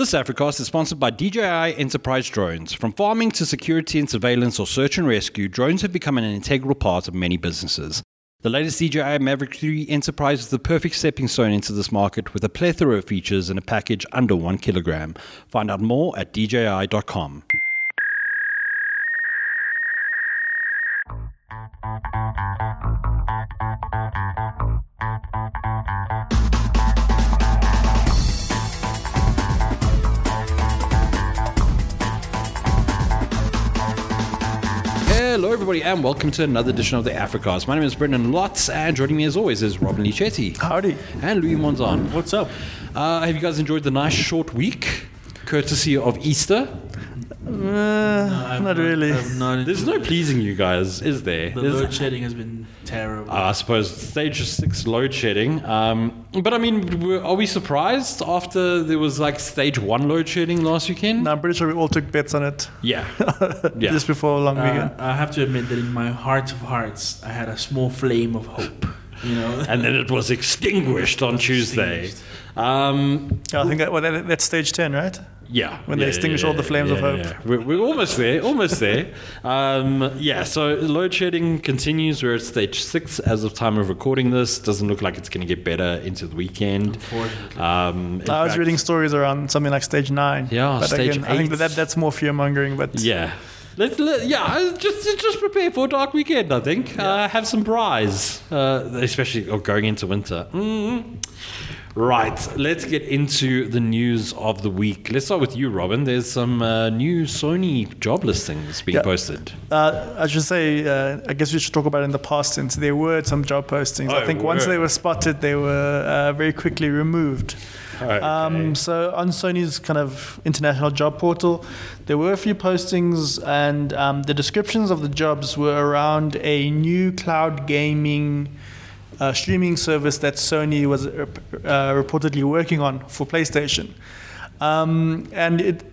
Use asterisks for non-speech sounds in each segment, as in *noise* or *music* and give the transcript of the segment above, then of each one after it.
This Africast is sponsored by DJI Enterprise Drones. From farming to security and surveillance or search and rescue, drones have become an integral part of many businesses. The latest DJI Mavic 3 Enterprise is the perfect stepping stone into this market with a plethora of features in a package under one kilogram. Find out more at DJI.com. Hello, everybody, and welcome to another edition of the Africast. My name is Brendan Lotz, and joining me as always is Robin-Leigh Chetty Howdy. and Louis Monzon. What's up? Uh, have you guys enjoyed the nice short week, courtesy of Easter? Uh, not really. Not *laughs* There's no pleasing you guys, is there? The There's- load shedding has been terrible. I suppose stage six load shedding. Um, but I mean, were- are we surprised after there was like stage one load shedding last weekend? No, I'm pretty sure we all took bets on it Yeah. *laughs* yeah. just before a long Uh, weekend. I have to admit that in my heart of hearts, I had a small flame of hope. You know, *laughs* and then it was extinguished on Tuesday. Um, Yeah, I think that, well, that, that's stage 10, right? Yeah. When they extinguish yeah, all the flames of hope. yeah. We're, we're almost there, almost there. Um, yeah, so load shedding continues. We're at stage six as of time of recording this. Doesn't look like it's going to get better into the weekend. Um, I was fact- reading stories around something like stage 9. Yeah, but stage again, I think eight. that, that that's more fear mongering, but Yeah. Let's let, yeah, just just prepare for a dark weekend. I think uh, have some braais, uh, especially oh, going into winter. Mm. Right, let's get into the news of the week. Let's start with you, Robin. There's some uh, new Sony job listings being Yeah. posted. uh, I should say, uh, I guess we should talk about it in the past since there were some job postings. Oh, I think once were. they were spotted, they were uh, very quickly removed. Okay. Um, so on Sony's kind of international job portal, there were a few postings, and um, the descriptions of the jobs were around a new cloud gaming uh, streaming service that Sony was uh, uh, reportedly working on for PlayStation. Um, and it,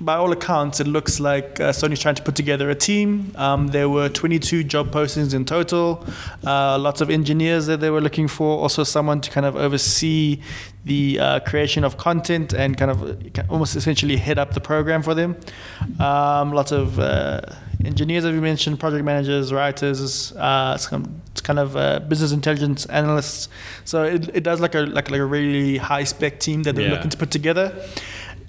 by all accounts, it looks like uh, Sony's trying to put together a team. Um, there were 22 job postings in total, uh, lots of engineers that they were looking for, also someone to kind of oversee the uh, creation of content and kind of uh, almost essentially head up the program for them. Um, lots of uh, engineers, as we mentioned, project managers, writers, uh, some kind of uh, business intelligence analysts. So it, it does like a like, like a really high spec team that they're Yeah. looking to put together.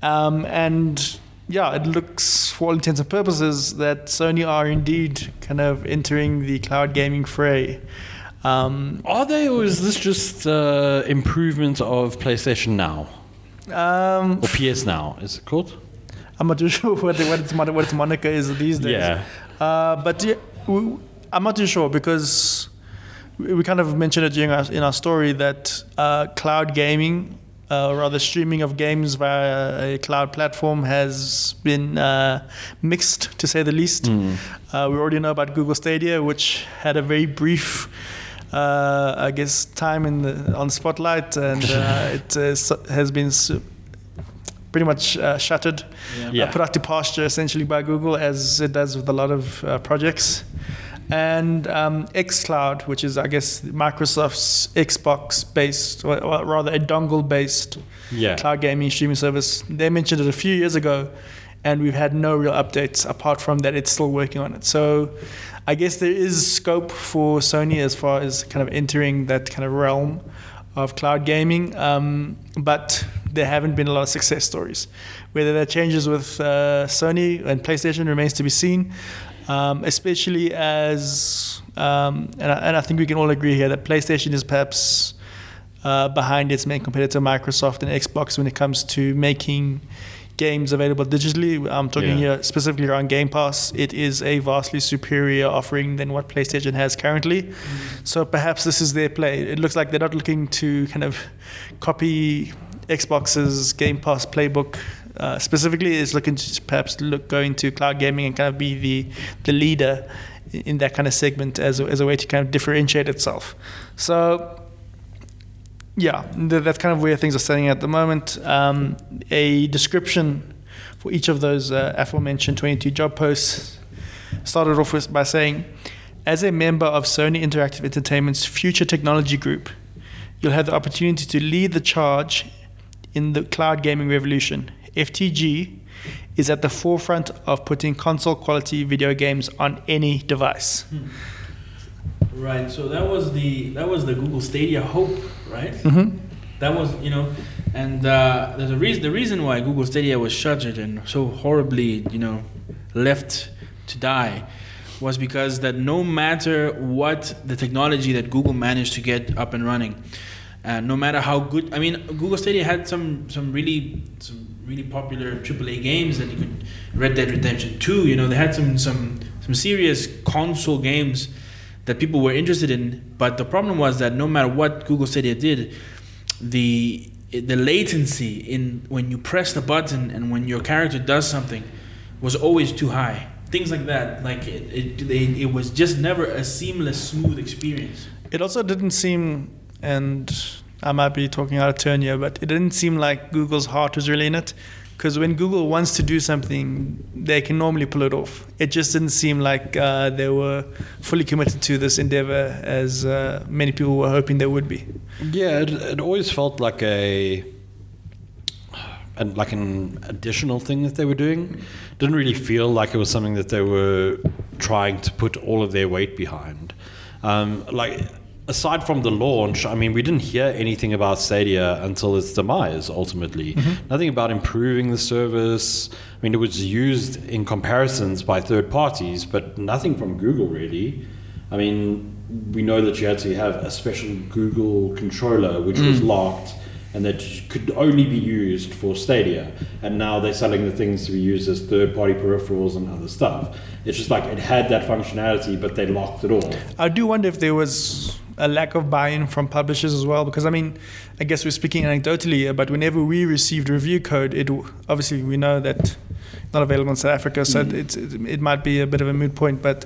Um, and yeah, it looks, for all intents and purposes, that Sony are indeed kind of entering the cloud gaming fray. Um, Are they, or is this just uh, improvement of PlayStation Now um, or PS Now? Is it called? I'm not too *laughs* sure what, what, its, what its moniker is these days. Yeah. Uh, but yeah, we, I'm not too sure because we, kind of mentioned it during our, in our story that uh, cloud gaming, uh, or rather streaming of games via a cloud platform, has been uh, mixed to say the least. Uh, we already know about Google Stadia, which had a very brief. Uh, I guess time in the, on spotlight, and uh, *laughs* it uh, has been su- pretty much uh, shuttered Yeah. Yeah. uh, put out to pasture essentially by Google, as it does with a lot of uh, projects. And um, xCloud, which is, I guess, Microsoft's Xbox based, or, or rather a dongle based Yeah. cloud gaming streaming service. They mentioned it a few years ago, and we've had no real updates apart from that it's still working on it. So I guess there is scope for Sony as far as kind of entering that kind of realm of cloud gaming, um, but there haven't been a lot of success stories. Whether that changes with uh, Sony and PlayStation remains to be seen, um, especially as, um, and, I, and I think we can all agree here that PlayStation is perhaps uh, behind its main competitor Microsoft and Xbox when it comes to making games available digitally. I'm talking Yeah. here specifically around Game Pass. It is a vastly superior offering than what PlayStation has currently. So perhaps this is their play. It looks like they're not looking to kind of copy Xbox's Game Pass playbook. Uh, specifically, is looking to perhaps look go into cloud gaming and kind of be the the leader in- in that kind of segment as a, as a way to kind of differentiate itself. So yeah, that's kind of where things are standing at the moment. Um, a description for each of those uh, aforementioned 22 job posts started off with, by saying, as a member of Sony Interactive Entertainment's Future Technology Group, you'll have the opportunity to lead the charge in the cloud gaming revolution, FTG is at the forefront of putting console quality video games on any device. Right. So that was the that was the Google Stadia hope, right? Mm-hmm. That was you know, and uh, there's a reason. The reason why Google Stadia was shuttered and so horribly you know left to die was because that no matter what the technology that Google managed to get up and running, uh, no matter how good. I mean, Google Stadia had some some really some really popular AAA games that you could Red Dead Redemption 2. You know, they had some some some serious console games that people were interested in. But the problem was that no matter what Google Stadia did, the the latency in when you press the button and when your character does something was always too high. Things like that, like it, it, it was just never a seamless, smooth experience. It also didn't seem, and I might be talking out of turn here, but it didn't seem like Google's heart was really in it. Because when Google wants to do something, they can normally pull it off. It just didn't seem like uh, they were fully committed to this endeavor as uh, many people were hoping they would be. Yeah, it, it always felt like a and like an additional thing that they were doing. Didn't really feel like it was something that they were trying to put all of their weight behind. Um, like aside from the launch, I mean, we didn't hear anything about Stadia until its demise. Ultimately, mm-hmm. nothing about improving the service. I mean, it was used in comparisons by third parties, but nothing from Google really. I mean, we know that you had to have a special Google controller, which was mm. locked and that could only be used for Stadia. And now they're selling the things to be used as third party peripherals and other stuff. It's just like it had that functionality, but they locked it all. I do wonder if there was a lack of buy-in from publishers as well, because I mean, I guess we're speaking anecdotally but whenever we received review code, it obviously we know that not available in South Africa, so Mm. it's, it, it might be a bit of a moot point, but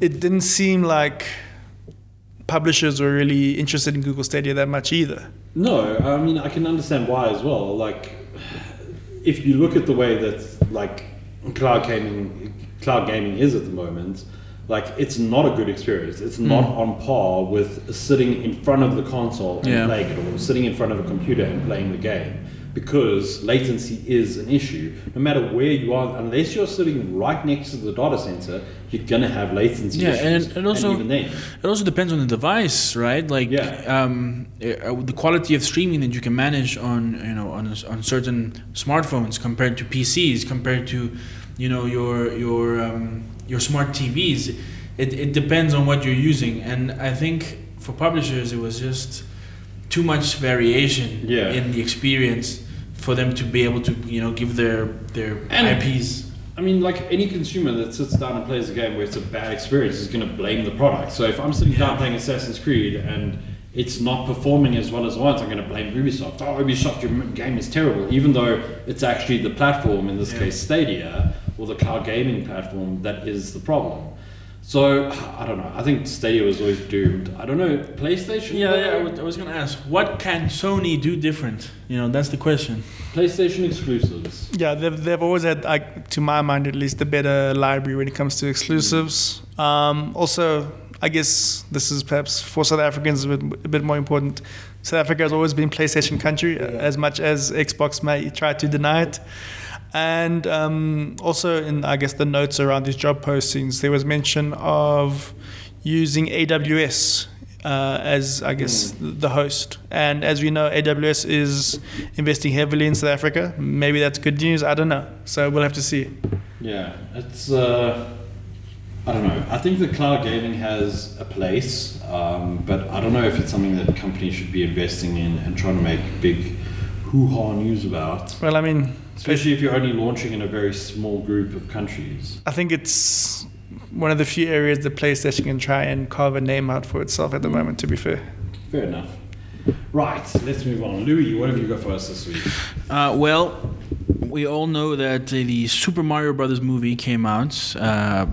it didn't seem like publishers were really interested in Google Stadia that much either. No, I mean I can understand why as well. Like, if you look at the way that like cloud gaming, cloud gaming is at the moment, like it's not a good experience. It's not on par with sitting in front of the console and Yeah. playing it, or sitting in front of a computer and playing the game. Because latency is an issue. No matter where you are, unless you're sitting right next to the data center, you're gonna have latency Yeah, issues. and- and also- even then, It also depends on the device, right? Like Yeah. um, uh, the quality of streaming that you can manage on you know on on certain smartphones compared to PCs, compared to you know your your um, your smart TVs. It, it depends on what you're using, and I think for publishers it was just too much variation Yeah. in the experience for them to be able to you know give their their And- IPs. I mean, like any consumer that sits down and plays a game where it's a bad experience is going to blame the product. So if I'm sitting down playing Assassin's Creed and it's not performing as well as I want, I'm going to blame Ubisoft. Oh, Ubisoft, your game is terrible, even though it's actually the platform, in this Yeah. case Stadia, or the cloud gaming platform, that is the problem. So I don't know. I think Stadia was always doomed. I don't know. PlayStation. Yeah, though? yeah. I was, I was gonna ask, what can Sony do different? You know, that's the question. PlayStation exclusives. Yeah, they've, they've always had, like, to my mind at least, a better library when it comes to exclusives. Um, also, I guess this is perhaps for South Africans a bit, a bit more important. South Africa has always been PlayStation country, as much as Xbox may try to deny it. And um, also, in I guess the notes around these job postings, there was mention of using AWS uh, as I guess the host. And as we know, AWS is investing heavily in South Africa. Maybe that's good news. I don't know. So we'll have to see. Yeah, it's. Uh, I don't know. I think the cloud gaming has a place, um, but I don't know if it's something that companies should be investing in and trying to make big hoo-ha news about. Well, I mean, Especially if you're only launching in a very small group of countries. I think it's one of the few areas that PlayStation can try and carve a name out for itself at the moment. To be fair. Fair enough. Right, let's move on. Louis, what have you got for us this week? Uh, well, we all know that uh, the Super Mario Brothers movie came out. Uh,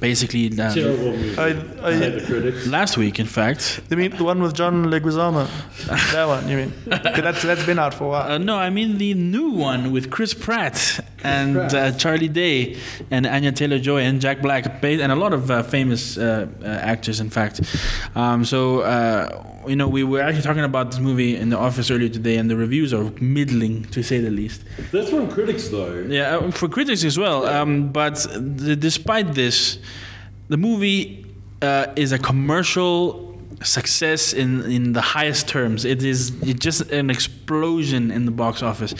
basically, uh, Terrible movie. I- I- heard the critics. last week, in fact. You mean the one with John Leguizamo? *laughs* that one, you mean? That's that's been out for a while. Uh, no, I mean the new one with Chris Pratt and uh, Charlie Day and Anya Taylor Joy and Jack Black, and a lot of uh, famous uh, uh, actors, in fact. Um, so, uh, you know, we were actually talking about this movie in the office earlier today, and the reviews are middling, to say the least. That's from critics, though. Yeah, uh, for critics as well. Um, but the, despite this, the movie uh, is a commercial success in, in the highest terms. It is it just an explosion in the box office.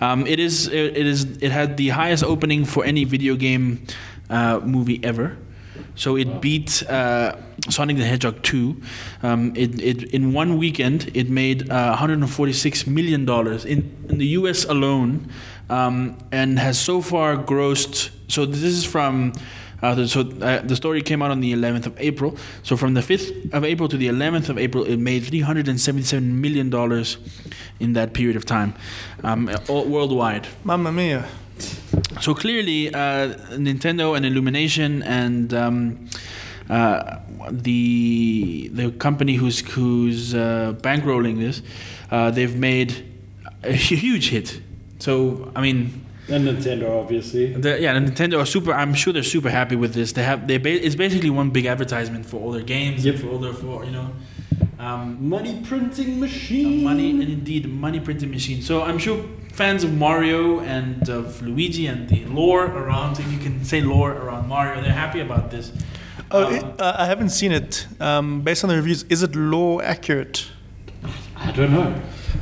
Um, it is it, it is it had the highest opening for any video game uh, movie ever. So it beat uh, Sonic the Hedgehog 2. Um, it, it in one weekend it made uh, 146 million dollars in in the U.S. alone, um, and has so far grossed. So this is from. Uh, so uh, the story came out on the 11th of April. So from the 5th of April to the 11th of April, it made 377 million dollars in that period of time, um, all, worldwide. Mamma mia. So clearly, uh, Nintendo and Illumination and um, uh, the the company who's who's uh, bankrolling this, uh, they've made a huge hit. So I mean, And Nintendo, obviously. the, yeah, the Nintendo are super. I'm sure they're super happy with this. They have they ba- it's basically one big advertisement for all their games, Yep. for all their for you know. Um, Money printing machine. money and indeed money printing machine. So I'm sure fans of Mario and of Luigi and the lore around, if you can say lore around Mario, they're happy about this. Oh, Um, it, uh, I haven't seen it. Um, based on the reviews, is it lore accurate? I don't know.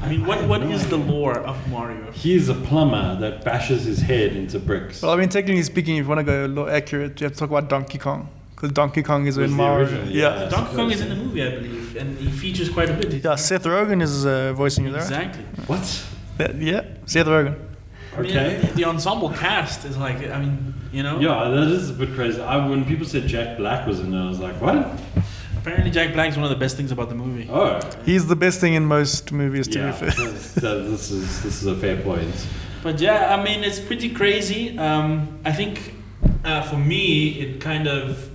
I mean, what what is the lore of Mario? He's a plumber that bashes his head into bricks. Well, I mean, technically speaking, if you want to go a little accurate, you have to talk about Donkey Kong. Because Donkey Kong is in the Mario. original, yeah. yeah. Donkey Kong is in the movie, I believe, and he features quite a bit. Yeah, Seth Rogen is uh, voicing you there. exactly. What? Yeah, yeah, Seth Rogen. I mean, Okay. the, the ensemble cast is like, I mean, you know. Yeah, that is a bit crazy. I, when people said Jack Black was in it, I was like, what? Apparently, Jack Black is one of the best things about the movie. Oh, He's the best thing in most movies, to yeah. be fair. *laughs* this, that- this is this is a fair point. But yeah, I mean, it's pretty crazy. Um, I think uh, for me, it kind of.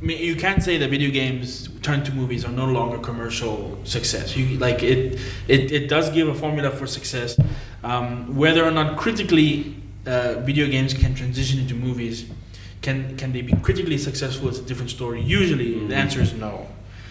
I mean, you can't say that video games turned to movies are no longer commercial success. You like it. It, it does give a formula for success. Um, whether or not critically uh, video games can transition into movies, can can they be critically successful? It's a different story. Usually, the answer is no.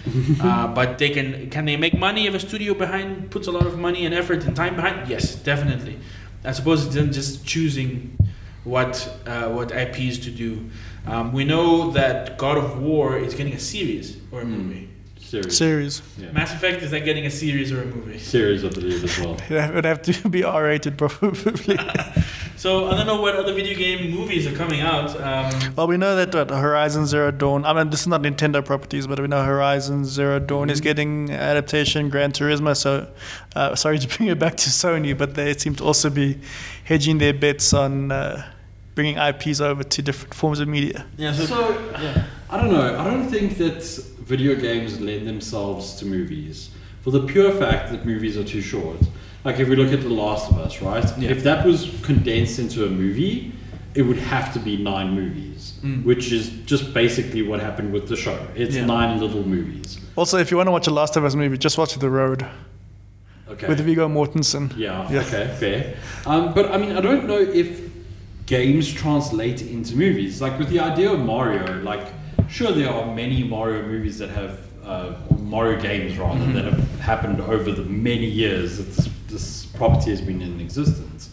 *laughs* uh, but they can can they make money if a studio behind puts a lot of money and effort and time behind? Yes, definitely. I suppose it's then just choosing what uh, what IPs to do. Um, we know that God of War is getting a series or a Mm. movie. Series. Series. Yeah. Mass Effect is that getting a series or a movie? Series, I believe, as well. *laughs* It would have to be R rated, probably. *laughs* So I don't know what other video game movies are coming out. Um, well, we know that what, Horizon Zero Dawn, I mean, this is not Nintendo properties, but we know Horizon Zero Dawn is Mhm. getting adaptation, Gran Turismo. So, uh, *laughs* sorry to bring it back to Sony, but they seem to also be hedging their bets on uh, bringing IPs over to different forms of media. yeah, so, So, yeah. I don't know. I don't think that video games lend themselves to movies for the pure fact that movies are too short. Like if we look at The Last of Us, right? Yeah. If that was condensed into a movie, it would have to be nine movies, Mm. which is just basically what happened with the show. It's Yeah. nine little movies. Also, if you want to watch a Last of Us movie, just watch The Road Okay. with Viggo Mortensen. Yeah, Yeah. okay, fair. Um, but I mean, I don't know if games translate into movies. Like with the idea of Mario, like, sure, there are many Mario movies that have, uh, Mario games rather, that have happened over the many years that this, this property has been in existence.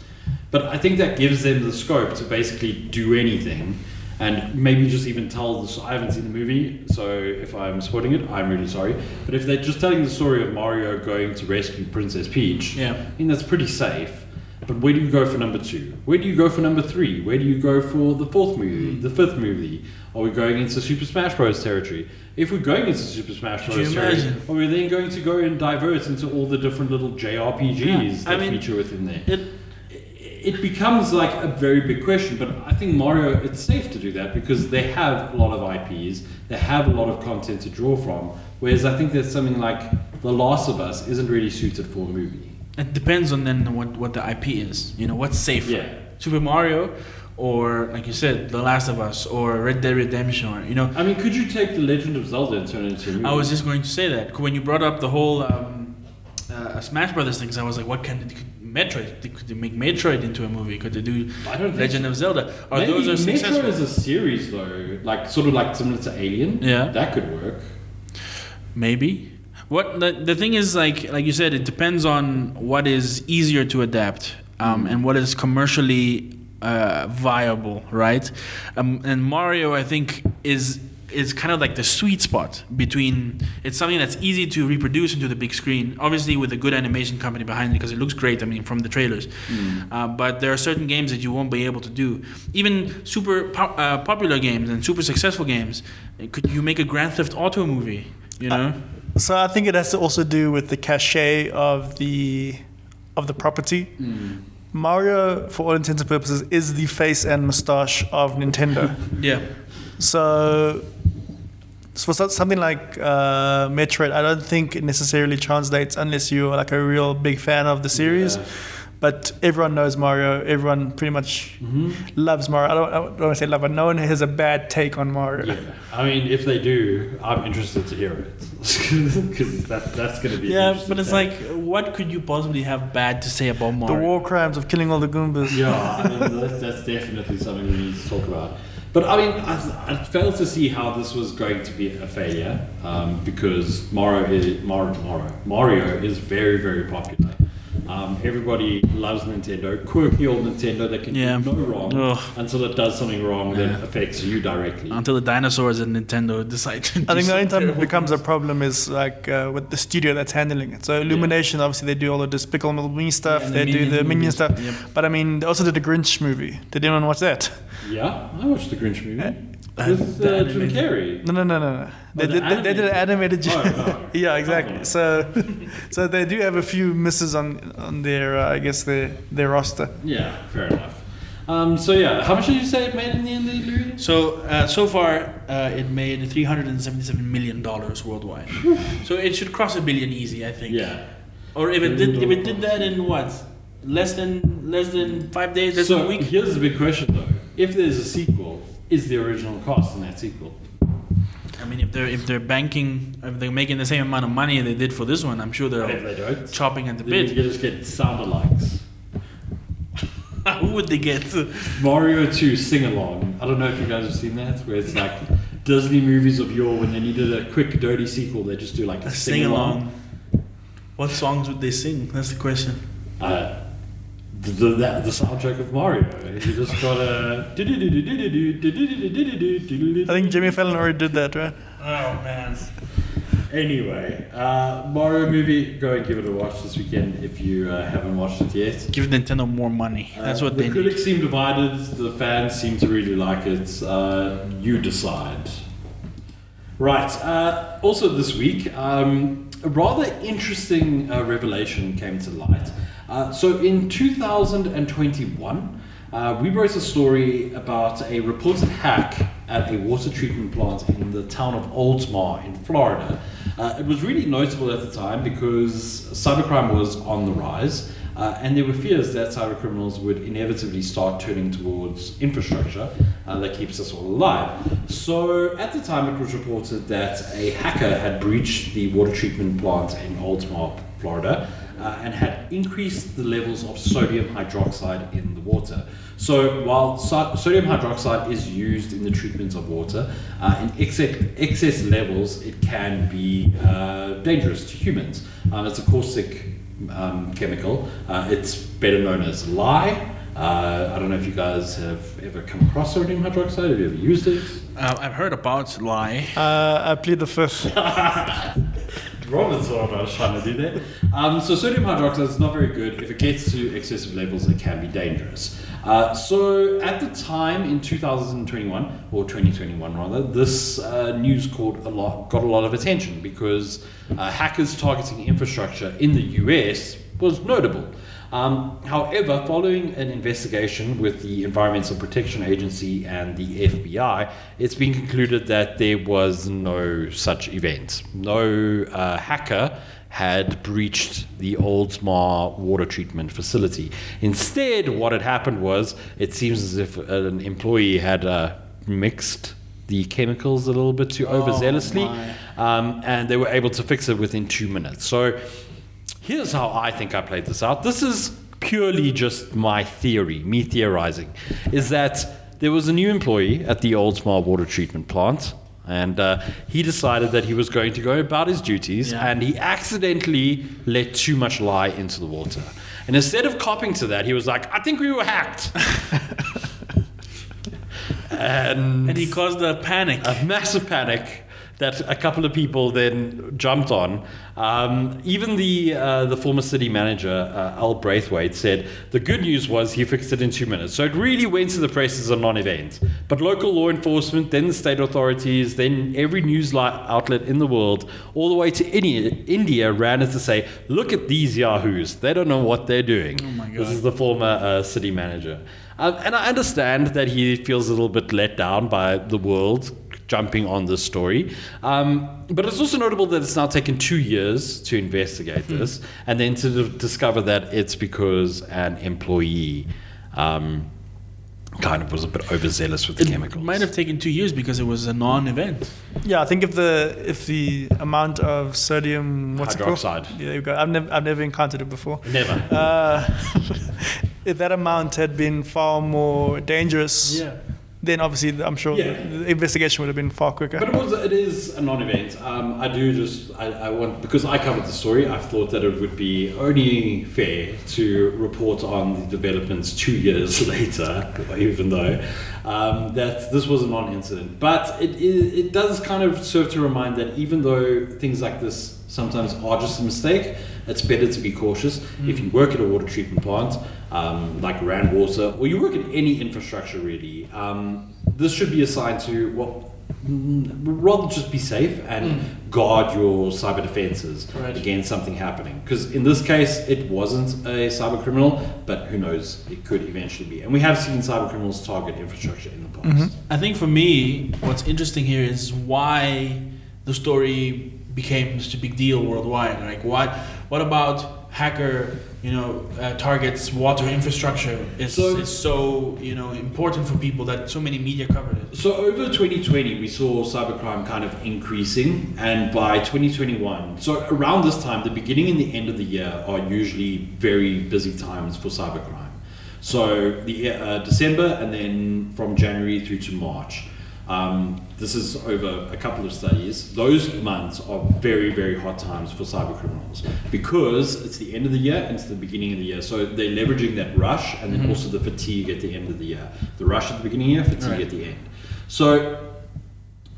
But I think that gives them the scope to basically do anything. And maybe just even tell this. I haven't seen the movie, so if I'm spoiling it, I'm really sorry. But if they're just telling the story of Mario going to rescue Princess Peach, Yeah. I mean that's pretty safe. But where do you go for number two? Where do you go for number three? Where do you go for the fourth movie, the fifth movie? Are we going into Super Smash Bros. territory? If we're going into Super Smash Bros. imagine? are we then going to go and divert into all the different little JRPGs Yeah, I that mean, feature within there? It, it becomes like a very big question, but I think Mario, it's safe to do that because they have a lot of IPs, they have a lot of content to draw from. Whereas I think that something like The Last of Us isn't really suited for a movie. it depends on then what, what the IP is. You know, what's safer? Yeah. Super Mario, or like you said, The Last of Us, or Red Dead Redemption, or you know. I mean, could you take The Legend of Zelda and turn it into a movie? I was just going to say that when you brought up the whole um, uh, Smash Brothers things, I was like, what can Metroid? Could they make Metroid into a movie? Could they do I don't Legend so. of Zelda? Or Maybe those are successful? is a series though, like sort of like similar to Alien. Yeah. that could work. Maybe. What the, the thing is like like you said, it depends on what is easier to adapt um, and what is commercially uh, viable, right? Um, and Mario, I think, is is kind of like the sweet spot between it's something that's easy to reproduce into the big screen, obviously with a good animation company behind it because it looks great. I mean, from the trailers. Uh, but there are certain games that you won't be able to do. Even super po- uh, popular games and super successful games. Could you make a Grand Theft Auto movie? You know. So I think it has to also do with the cachet of the of the property. Mario, for all intents and purposes, is the face and moustache of Nintendo. *laughs* Yeah. so, so for something like uh, Metroid, I don't think it necessarily translates unless you're like a real big fan of the series. Yeah. But everyone knows Mario. Everyone pretty much Mm-hmm. loves Mario. I don't, I don't want to say love, but no one has a bad take on Mario. Yeah, I mean, if they do, I'm interested to hear it *laughs* because that's that's going to be. Yeah, but it's take. like, what could you possibly have bad to say about Mario? The war crimes of killing all the Goombas. Yeah, I mean, that's, that's definitely something we need to talk about. But I mean, I, I failed to see how this was going to be a failure um, because Mario is Mario, Mario Mario is very very popular. Um, everybody loves Nintendo, quirky old Nintendo that can Yeah. do no wrong Ugh. until it does something wrong that Yeah. affects you directly. Until the dinosaurs and Nintendo decide to I think the only time it terrible becomes a problem is like uh, with the studio that's handling it. So Illumination, obviously, they do all the Despicable Me stuff. Yeah, and the they do the Minion Minion movies. stuff. Yep. But I mean, they also did the Grinch movie. Did anyone watch that? Yeah, I watched the Grinch movie Uh, with the uh, Jim animated- Carrey. No, no, no, no, no. They, the did, they, they did an animated. Oh, no. *laughs* yeah, exactly. Oh. So, *laughs* so they do have a few misses on on their, uh, I guess their their roster. Yeah, fair enough. Um, so yeah, how much did you say it made in the end, Louis? So uh, so far, uh, it made three hundred and seventy-seven million dollars worldwide. *laughs* so it should cross a billion easy, I think. Yeah. Or if it did, if it did that in what, less than less than five days, less than So a week. here's the big question though: If there's a sequel, is the original cost and that's equal. I mean, if they're if they're banking, if they're making the same amount of money they did for this one, I'm sure they're they don't, chopping at the then you bit. just get sound alikes. *laughs* Who would they get? Mario 2 sing along. I don't know if you guys have seen that, where it's like Disney movies of yore when they needed a quick, dirty sequel, they just do like a, A sing along. What songs would they sing? That's the question. Uh, the, the, the, the soundtrack of Mario. You just got a. *laughs* I think Jimmy Fallon already did that, right? Oh man. Anyway, uh, Mario movie, go and give it a watch this weekend if you uh, haven't watched it yet. Give Nintendo more money. That's Uh, what the they need. critics seem divided. The fans seem to really like it. Uh, you decide. Right. Uh, also, this week, um, a rather interesting uh, revelation came to light. Uh, so, in 2021, uh, we wrote a story about a reported hack at a water treatment plant in the town of Oldsmar in Florida. Uh, it was really notable at the time because cybercrime was on the rise. Uh, and there were fears that cybercriminals would inevitably start turning towards infrastructure uh, that keeps us all alive. So, at the time, it was reported that a hacker had breached the water treatment plant in Oldsmar, Florida, uh, and had increased the levels of sodium hydroxide in the water. So, while so- sodium hydroxide is used in the treatment of water, uh, in excess, excess levels, it can be uh, dangerous to humans. Um, it's a caustic um, chemical. Uh, it's better known as lye. Uh, I don't know if you guys have ever come across sodium hydroxide. Have you ever used it? Uh, I've heard about lye. Uh, I plead the fifth. *laughs* Trying to do. Um, so sodium hydroxide is not very good. If it gets to excessive levels, it can be dangerous. Uh, so at the time in 2021 or 2021 rather, this uh, news called a lot, got a lot of attention because uh, hackers targeting infrastructure in the US was notable. Um, however, following an investigation with the Environmental Protection Agency and the FBI, it's been concluded that there was no such event. No uh, hacker had breached the Oldsmar water treatment facility. Instead, what had happened was it seems as if an employee had uh, mixed the chemicals a little bit too overzealously, um, and they were able to fix it within two minutes. So Here's how I think I played this out. This is purely just my theory, me theorizing, is that there was a new employee at the Oldsmar water treatment plant. And uh, he decided that he was going to go about his duties, Yeah. and he accidentally let too much lye into the water. And instead of copping to that, he was like, "I think we were hacked." *laughs* and And he caused a panic. a massive panic that a couple of people then jumped on. Um, even the uh, the former city manager uh, Al Braithwaite said the good news was he fixed it in two minutes. So it really went to the press as a non-event. But local law enforcement, then the state authorities, then every news outlet in the world, all the way to India, India ran it to say, "Look at these yahoos! They don't know what they're doing." Oh my This is the former uh, city manager. Um, and I understand that he feels a little bit let down by the world jumping on this story. Um, but it's also notable that it's now taken two years to investigate Hmm. this and then to d- discover that it's because an employee um, kind of was a bit overzealous with the It chemicals. It might have taken two years because it was a non-event. Yeah, I think if the if the amount of sodium what's Hydroxide. it called? Yeah, there you go. I've never I've never encountered it before. Never. Uh, *laughs* if that amount had been far more dangerous, then obviously I'm sure Yeah. the investigation would have been far quicker. But it was it is a non-event. Um, I do just I, I want because I covered the story. I thought that it would be only fair to report on the developments two years *laughs* later, even though um, that this was a non-incident. But it, it it does kind of serve to remind that even though things like this sometimes are just a mistake, it's better to be cautious. If you work at a water treatment plant, um, like Rand Water, or you work at any infrastructure really, um, this should be a sign to well, mm, rather just be safe and guard your cyber defenses Right. against something happening. Because in this case, it wasn't a cyber criminal, but who knows, it could eventually be. And we have seen cyber criminals target infrastructure in the past. I think for me, what's interesting here is why the story became such a big deal worldwide. Like, what, what about hacker, you know, uh, targets water infrastructure is So- is so you know important for people that so many media covered it. So over 2020, we saw cybercrime kind of increasing, and by 2021, so around this time, the beginning and the end of the year are usually very busy times for cybercrime. So the uh, December and then from January through to March. Um, this is over a couple of studies. Those months are very, very hot times for cyber criminals because it's the end of the year and it's the beginning of the year. So they're leveraging that rush and then also the fatigue at the end of the year. The rush at the beginning of the year, fatigue Right. at the end. So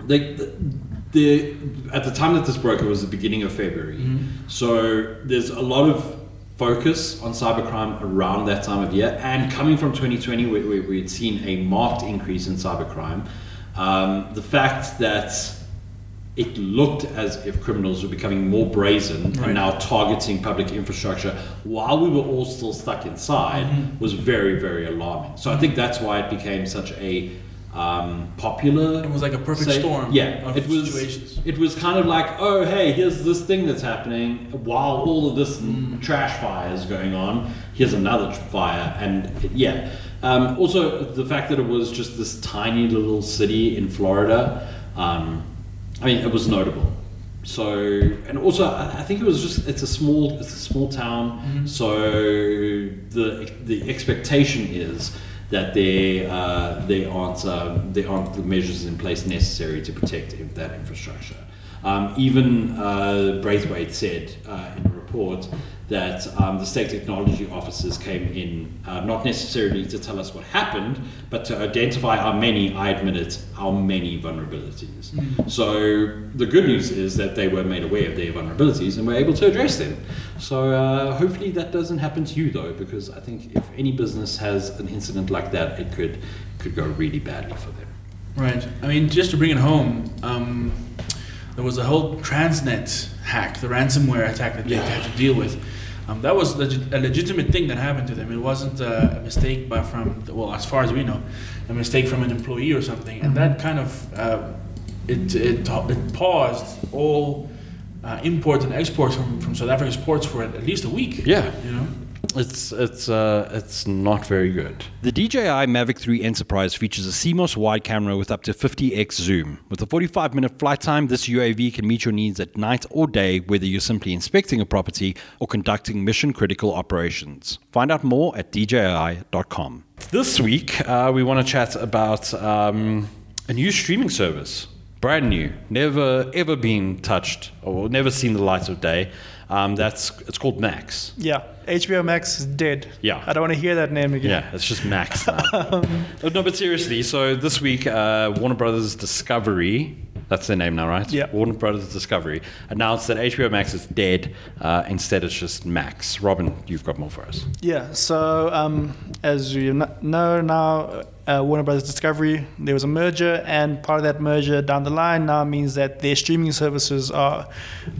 they, the, the at the time that this broke, it was the beginning of February. So there's a lot of focus on cybercrime around that time of year, and coming from 2020, where, where we had seen a marked increase in cybercrime, um, the fact that it looked as if criminals were becoming more brazen Right. and now targeting public infrastructure while we were all still stuck inside was very, very alarming. So I think that's why it became such a um, popular. It was like a perfect say- storm Yeah, of it was. situations. It was kind of like, oh, hey, here's this thing that's happening while all of this Mm. trash fire is going on. Here's another fire, and yeah. Um, also, the fact that it was just this tiny little city in Florida. Um, I mean, it was notable. So, and also, I think it was just it's a small it's a small town. So the the expectation is that they uh, there aren't um, there aren't the measures in place necessary to protect that infrastructure. Um, even uh, Braithwaite said uh, in a report that um, the state technology officers came in uh, not necessarily to tell us what happened, but to identify our many, I admit it, our many vulnerabilities. So the good news is that they were made aware of their vulnerabilities and were able to address them. So uh, hopefully that doesn't happen to you though, because I think if any business has an incident like that, it could could go really badly for them. Right. I mean, just to bring it home, um, there was a whole Transnet hack, the ransomware attack that they Yeah. had to deal with. Um, that was legi- a legitimate thing that happened to them. It wasn't uh, a mistake by from well, as far as we know, a mistake from an employee or something. And that kind of uh, it, it it paused all uh, imports and exports from, from South Africa's ports for at least a week. Yeah. You know. It's it's uh, it's not very good. The DJI Mavic 3 Enterprise features a CMOS wide camera with up to 50x zoom. With a 45 minute flight time, this UAV can meet your needs at night or day, whether you're simply inspecting a property or conducting mission critical operations. Find out more at DJI.com. This week, uh, we want to chat about um, a new streaming service. Brand new, never ever been touched or never seen the light of day. Um, that's it's called Max. Yeah, HBO Max is dead. Yeah. I don't want to hear that name again. Yeah, it's just Max *laughs* now. Oh, no, but seriously, so this week, uh, Warner Brothers Discovery, that's their name now, right? Yeah. Warner Brothers Discovery announced that HBO Max is dead. Uh, instead, it's just Max. Robin, you've got more for us. Yeah, so um, as you know now, uh, Warner Brothers Discovery, there was a merger, and part of that merger down the line now means that their streaming services are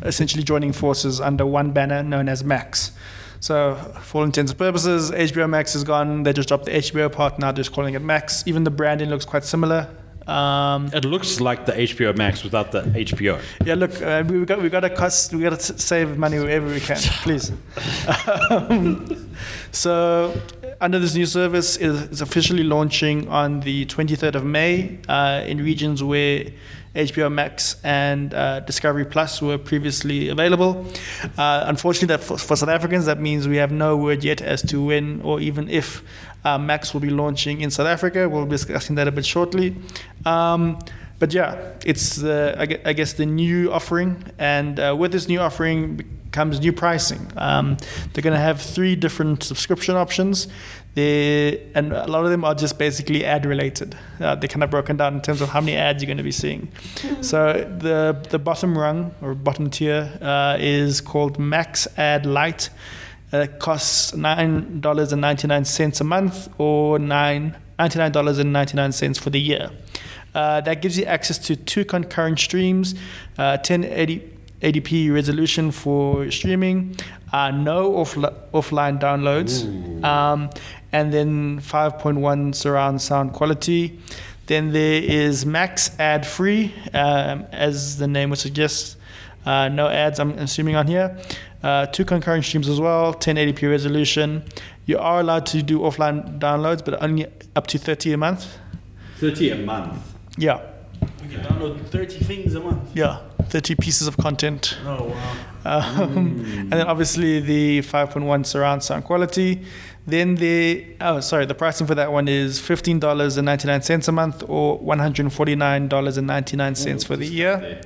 essentially joining forces under one banner known as Max. So, for all intents and purposes, HBO Max is gone. They just dropped the HBO part, now just calling it Max. Even the branding looks quite similar. Um, It looks like the HBO Max without the HBO. yeah, look, uh, we got we got to cost, we got to save money wherever we can, please. *laughs* Um, so, under this new service, is is officially launching on the 23rd of May uh, in regions where HBO Max and uh, Discovery Plus were previously available. Uh, unfortunately, that for, for South Africans, that means we have no word yet as to when or even if uh, Max will be launching in South Africa. We'll be discussing that a bit shortly. Um, but yeah, it's uh, I gue- I guess the new offering, and uh, with this new offering comes new pricing. Um, they're going to have three different subscription options. They and a lot of them are just basically ad related. Uh, they're kind of broken down in terms of how many ads you're going to be seeing. So the the bottom rung or bottom tier uh, is called Max Ad Lite. Uh, It costs nine dollars and ninety nine cents a month, or nine ninety nine dollars and ninety nine cents for the year. Uh, that gives you access to two concurrent streams, uh, 1080 80p resolution for streaming, uh, no offli offline downloads, um, and then 5.1 surround sound quality. Then there is max ad free, um, as the name would suggest. Uh, no ads, I'm assuming, on here. Uh, two concurrent streams as well, 1080p resolution. You are allowed to do offline downloads, but only up to 30 a month. 30 a month. Yeah, can download 30 things a month. yeah, 30 pieces of content. Oh, wow. Um, *laughs* And then obviously the 5.1 surround sound quality. Then the, oh, sorry, the pricing for that one is $15.99 a month or $149.99 for the year.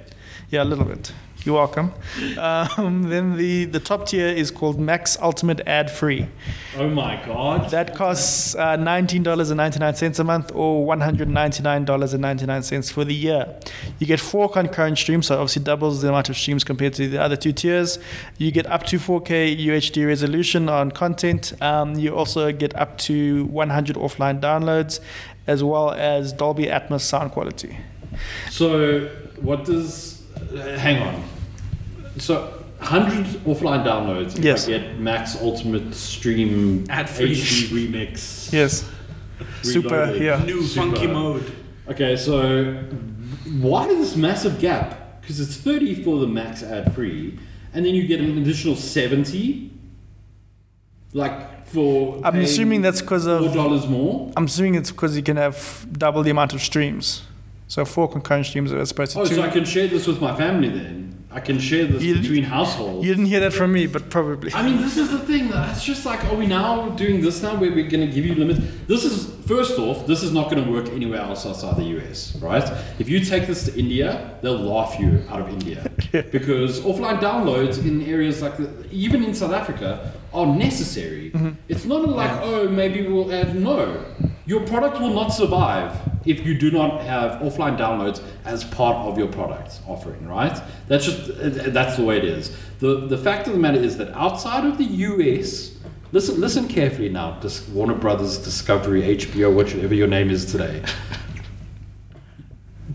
Yeah, a little bit. You're welcome. Um, then the, the top tier is called Max Ultimate Ad Free. Oh my god. That costs uh, $19.99 a month or $199.99 for the year. You get four concurrent streams, so obviously doubles the amount of streams compared to the other two tiers. You get up to 4K UHD resolution on content. Um, you also get up to 100 offline downloads, as well as Dolby Atmos sound quality. So, what does. Uh, hang on. So, 100 offline downloads. Yes. Get Max Ultimate Stream Ad-free. HD Remix. Yes. Super, Reloaded. yeah. New Super. funky mode. Okay, so why is this massive gap? Because it's 30 for the max ad free, and then you get an additional 70. Like for. I'm assuming that's because of. four dollars more. I'm assuming it's because you can have double the amount of streams. So four concurrent streams as opposed to Oh, two. so I can share this with my family then. I can share this You- between households. You didn't hear that from me, but probably. I mean, this is the thing. It's just like, are we now doing this now where we're going to give you limits? This is, first off, this is not going to work anywhere else outside the US, right? If you take this to India, they'll laugh you out of India. *laughs* because offline downloads in areas like, the, even in South Africa, are necessary. Mm-hmm. It's not like, oh, maybe we'll add, no. Your product will not survive if you do not have offline downloads as part of your product offering, right? That's just that's the way it is. The the fact of the matter is that outside of the US, listen listen carefully now. Warner Brothers, Discovery, HBO, whatever your name is today. *laughs*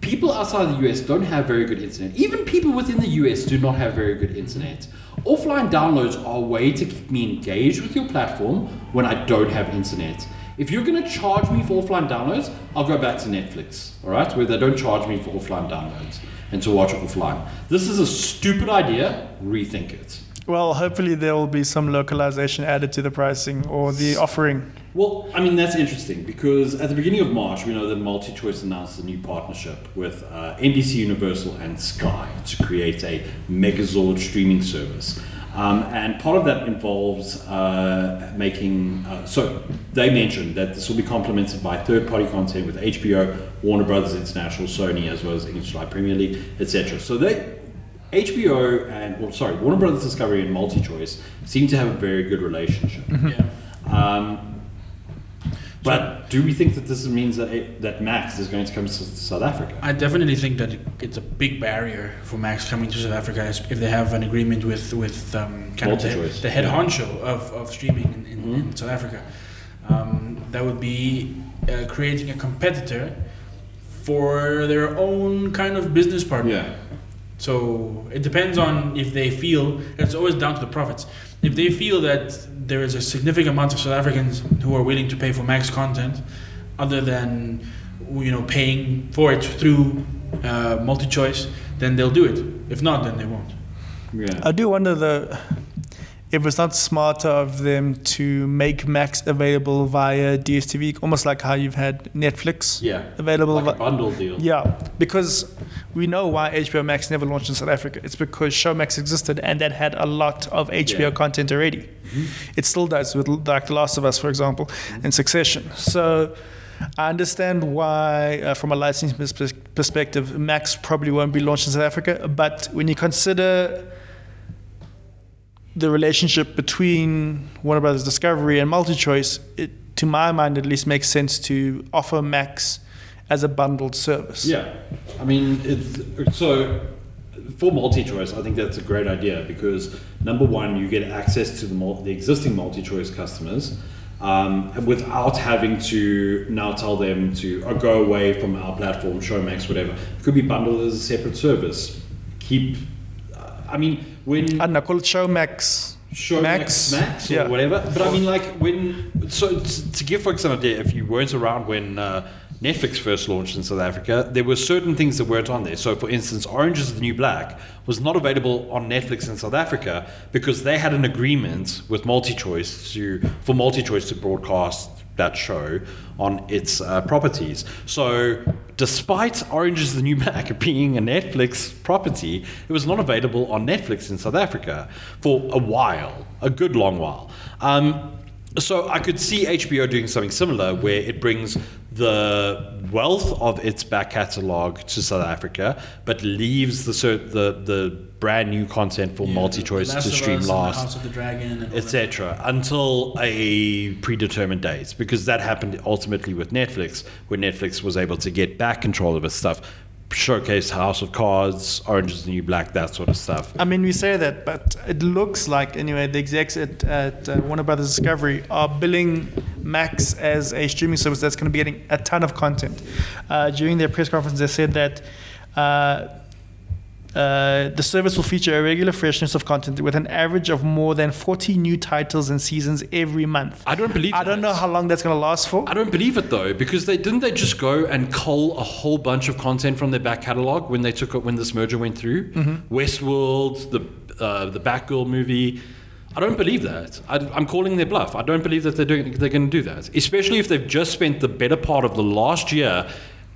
People outside the US don't have very good internet. Even people within the US do not have very good internet. Offline downloads are a way to keep me engaged with your platform when I don't have internet. If you're going to charge me for offline downloads, I'll go back to Netflix, all right, where they don't charge me for offline downloads and to watch it offline. This is a stupid idea. Rethink it. Well, hopefully there will be some localization added to the pricing or the offering. Well, I mean, that's interesting because at the beginning of March, we know that MultiChoice announced a new partnership with uh, NBC Universal and Sky to create a Megazord streaming service. Um, and part of that involves uh, making, uh, so they mentioned that this will be complemented by third party content with HBO, Warner Brothers International, Sony, as well as English Live Premier League, etc. So they, HBO and, well, sorry, Warner Brothers Discovery and MultiChoice seem to have a very good relationship. Yeah. Um, but do we think that this means that it, that Max is going to come to South Africa? I definitely think that it's a big barrier for Max coming to South Africa if they have an agreement with with um, kind of the, the head Yeah. honcho of, of streaming in, in, in Mhm. South Africa. Um, that would be uh, creating a competitor for their own kind of business partner. Yeah. So it depends on if they feel it's always down to the profits. If they feel that there is a significant amount of South Africans who are willing to pay for Max content, other than you know paying for it through uh, MultiChoice, then they'll do it. If not, then they won't. Yeah. I do wonder though if it's not smarter of them to make Max available via DSTV, almost like how you've had Netflix yeah. available. Like a bundle deal. yeah, because we know why HBO Max never launched in South Africa. It's because Showmax existed and that had a lot of HBO Yeah. content already. It still does with like The Last of Us, for example, and Succession. So I understand why, uh, from a licensing pers- perspective, Max probably won't be launched in South Africa. But when you consider the relationship between Warner Brothers Discovery and MultiChoice, it, to my mind at least, makes sense to offer Max as a bundled service. Yeah, I mean, it's so for MultiChoice. I think that's a great idea because number one, you get access to the the existing MultiChoice customers um, without having to now tell them to or go away from our platform, Showmax, whatever. It could be bundled as a separate service. Keep, uh, I mean, when I don't know, call it Showmax. Showmax Max, Max, or yeah. whatever. But I mean, like when so to give folks an idea, if you weren't around when uh, Netflix first launched in South Africa, there were certain things that weren't on there. So, for instance, Orange Is the New Black was not available on Netflix in South Africa because they had an agreement with MultiChoice to for MultiChoice to broadcast that show on its uh, properties. So, despite Orange is the New Black *laughs* being a Netflix property, it was not available on Netflix in South Africa for a while, a good long while. Um, so I could see HBO doing something similar where it brings the wealth of its back catalog to South Africa, but leaves the the the brand new content for MultiChoice to stream last House of the Dragon, and all that. etc. until a predetermined date because that happened ultimately with Netflix when Netflix was able to get back control of its stuff showcase House of Cards Orange is the New Black that sort of stuff I mean, we say that, but it looks like, anyway, the execs at, at uh, Warner Brothers Discovery are billing Max as a streaming service that's going to be getting a ton of content. Uh, during their press conference, they said that. Uh, uh, the service will feature a regular freshness of content with an average of more than 40 new titles and seasons every month. I don't believe I don't know how long that's going to last for. I don't believe it though, because they didn't they just go and cull a whole bunch of content from their back catalog when they took it when this merger went through. Westworld, the uh, the Batgirl movie. I don't believe that. I, I'm calling their bluff. I don't believe that they're doing they're going to do that, especially if they've just spent the better part of the last year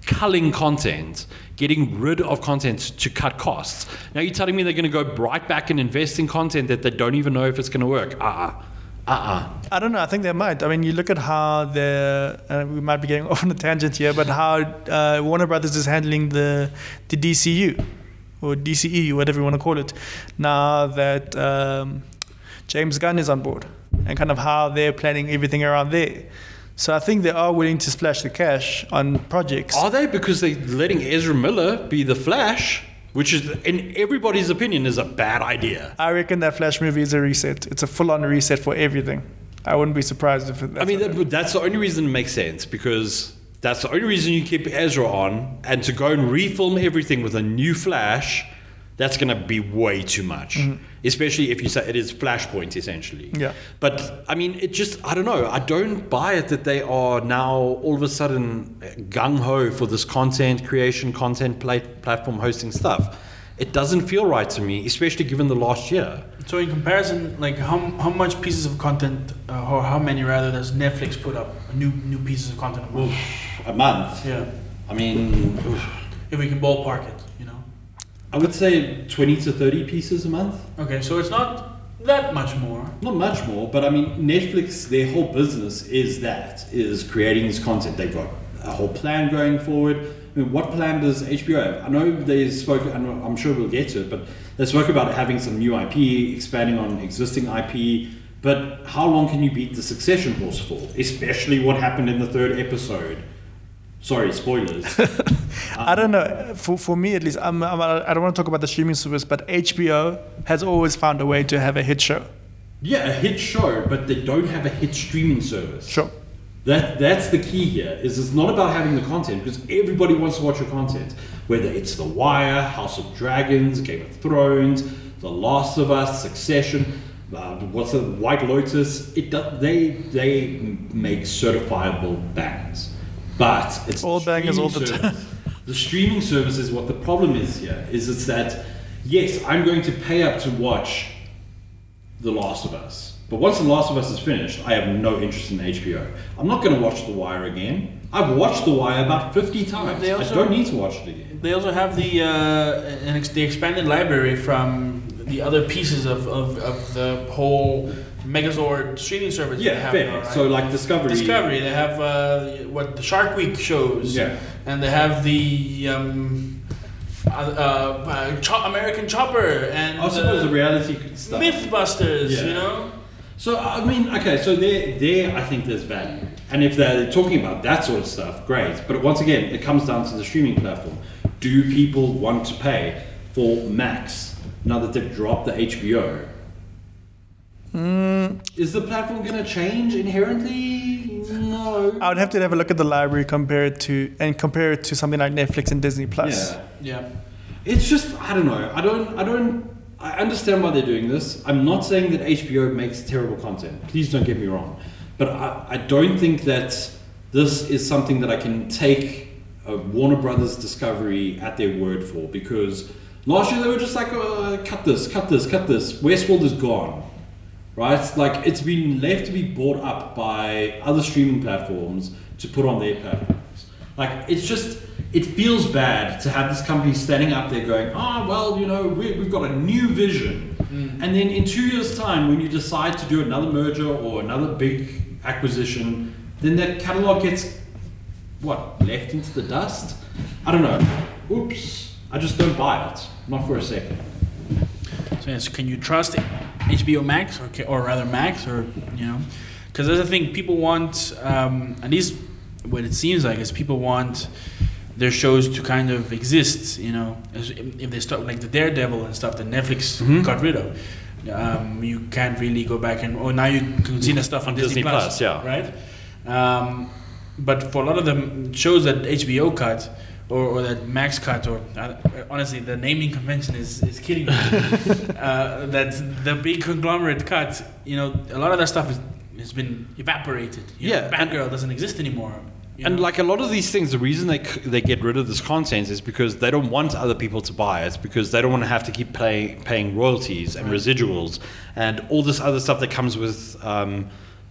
culling content, getting rid of content to cut costs. Now you're telling me they're going to go right back and invest in content that they don't even know if it's going to work. Uh-uh. Uh-uh. I don't know. I think they might. I mean, you look at how the uh, we might be getting *laughs* off on a tangent here, but how uh, Warner Brothers is handling the the DCU or DCE, whatever you want to call it, now that um, James Gunn is on board, and kind of how they're planning everything around there. So I think they are willing to splash the cash on projects. Are they? Because they're letting Ezra Miller be the Flash, which is, in everybody's opinion, is a bad idea. I reckon that Flash movie is a reset. It's a full-on reset for everything. I wouldn't be surprised if it, I mean, that, that's the only reason it makes sense because that's the only reason you keep Ezra on, and to go and refilm everything with a new Flash, that's going to be way too much. Especially if you say it is Flashpoint, essentially. Yeah. But I mean, it just, I don't know. I don't buy it that they are now all of a sudden gung ho for this content creation, content pla- platform hosting stuff. it doesn't feel right to me, especially given the last year. So in comparison, like how how much pieces of content, uh, or how many rather, does Netflix put up? New new pieces of content a month. A month. Yeah, I mean, if we can ballpark it, you know. I would say 20 to 30 pieces a month. Okay, so it's not that much more. Not much more, but I mean, Netflix, their whole business is that, is creating this content. They've got a whole plan going forward. I mean, what plan does HBO have? I know they spoke, and I'm sure we'll get to it, but they spoke about having some new IP, expanding on existing IP. But how long can you beat the Succession horse for? Especially what happened in the third episode. Sorry, spoilers. *laughs* I don't know. For, for me, at least, I'm, I'm, I don't want to talk about the streaming service, but HBO has always found a way to have a hit show. yeah, a hit show, but they don't have a hit streaming service. Sure. That that's the key here. Is it's not about having the content because everybody wants to watch your content. Whether it's The Wire, House of Dragons, Game of Thrones, The Last of Us, Succession, uh, what's the White Lotus. It does, they they make certifiable bangers, but it's All bangers all the time. The streaming service is what the problem is here. Is it's that yes, I'm going to pay up to watch the Last of Us. But once The Last of Us is finished, I have no interest in HBO. I'm not going to watch The Wire again. I've watched The Wire about 50 times. They I don't need to watch it again. They also have the uh, an ex- the expanded library from the other pieces of, of, of the whole Megazord streaming service. they Yeah, have fair. now, right? So like Discovery. Discovery. They have uh, what the Shark Week shows. Yeah. And they have the um, uh, uh, Cho- American Chopper and I suppose uh, the reality stuff. MythBusters. Yeah. You know. So I mean, okay, so there, there, I think there's value, and if they're talking about that sort of stuff, great. But once again, it comes down to the streaming platform. Do people want to pay for Max now that they've dropped the HBO? Is the platform going to change inherently? No. I would have to have a look at the library, compare it to, and compare it to something like Netflix and Disney Plus. Yeah. Yeah. It's just I don't know. I don't I don't I understand why they're doing this. I'm not saying that HBO makes terrible content. Please don't get me wrong. But I, I don't think that this is something that I can take a Warner Brothers Discovery at their word for because last year they were just like uh, cut this, cut this, cut this. Westworld is gone. Right? Like it's been left to be bought up by other streaming platforms to put on their platforms. Like it's just it feels bad to have this company standing up there going, oh well, you know, we, we've got a new vision, mm. and then in two years' time, when you decide to do another merger or another big acquisition, then that catalog gets what left into the dust. I don't know. Oops. I just don't buy it. Not for a second. So yes, can you trust HBO Max or or rather Max or you know? Because that's the thing. People want um, at least what it seems like is people want their shows to kind of exist. You know, as if they start like the Daredevil and stuff that Netflix Mhm. got rid of. Um, you can't really go back and oh now you can see the stuff on Disney, Disney Plus, yeah. right. Um, but for a lot of the shows that HBO cut or, or that Max cut, or uh, honestly, the naming convention is, is killing me. *laughs* uh, that the big conglomerate cut, you know, a lot of that stuff is, has been evaporated. You Yeah, know, Batgirl doesn't exist anymore. you And know? like a lot of these things, the reason they c- they get rid of this content is because they don't want other people to buy it, because they don't want to have to keep pay, paying royalties and residuals and all this other stuff that comes with um,